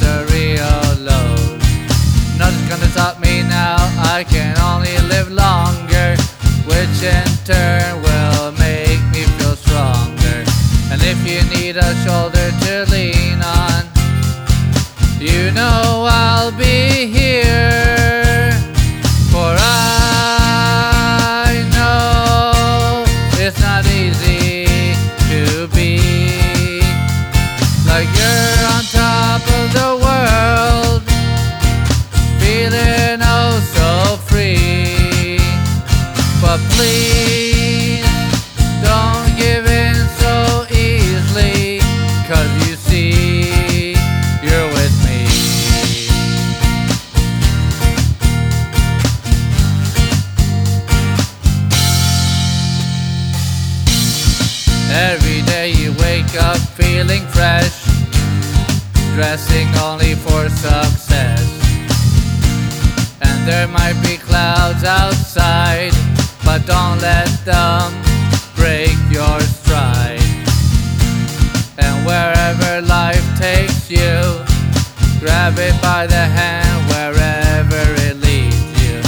other please don't give in so easily, cause you see, you're with me. Every day you wake up feeling fresh, dressing only for success. And there might be clouds outside, but don't let them break your stride. And wherever life takes you, grab it by the hand wherever it leads you.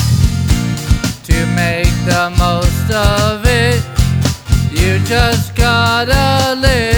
To make the most of it, you just gotta live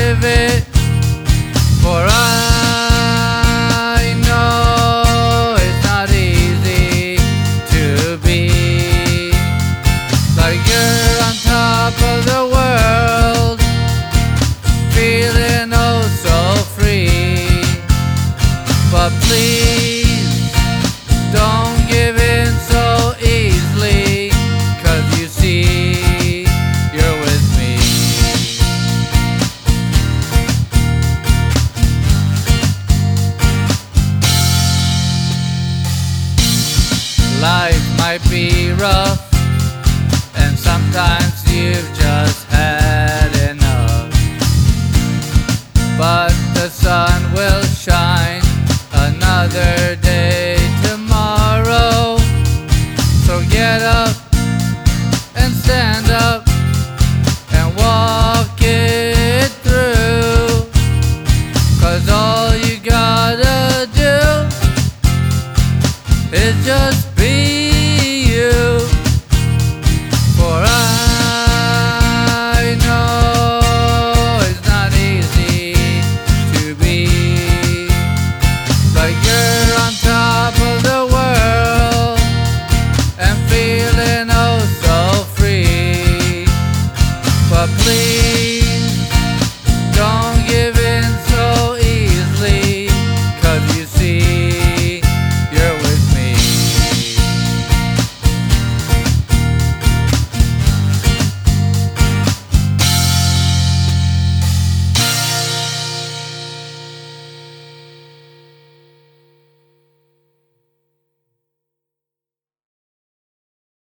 might be rough, and sometimes you've just had enough. But the sun. and I.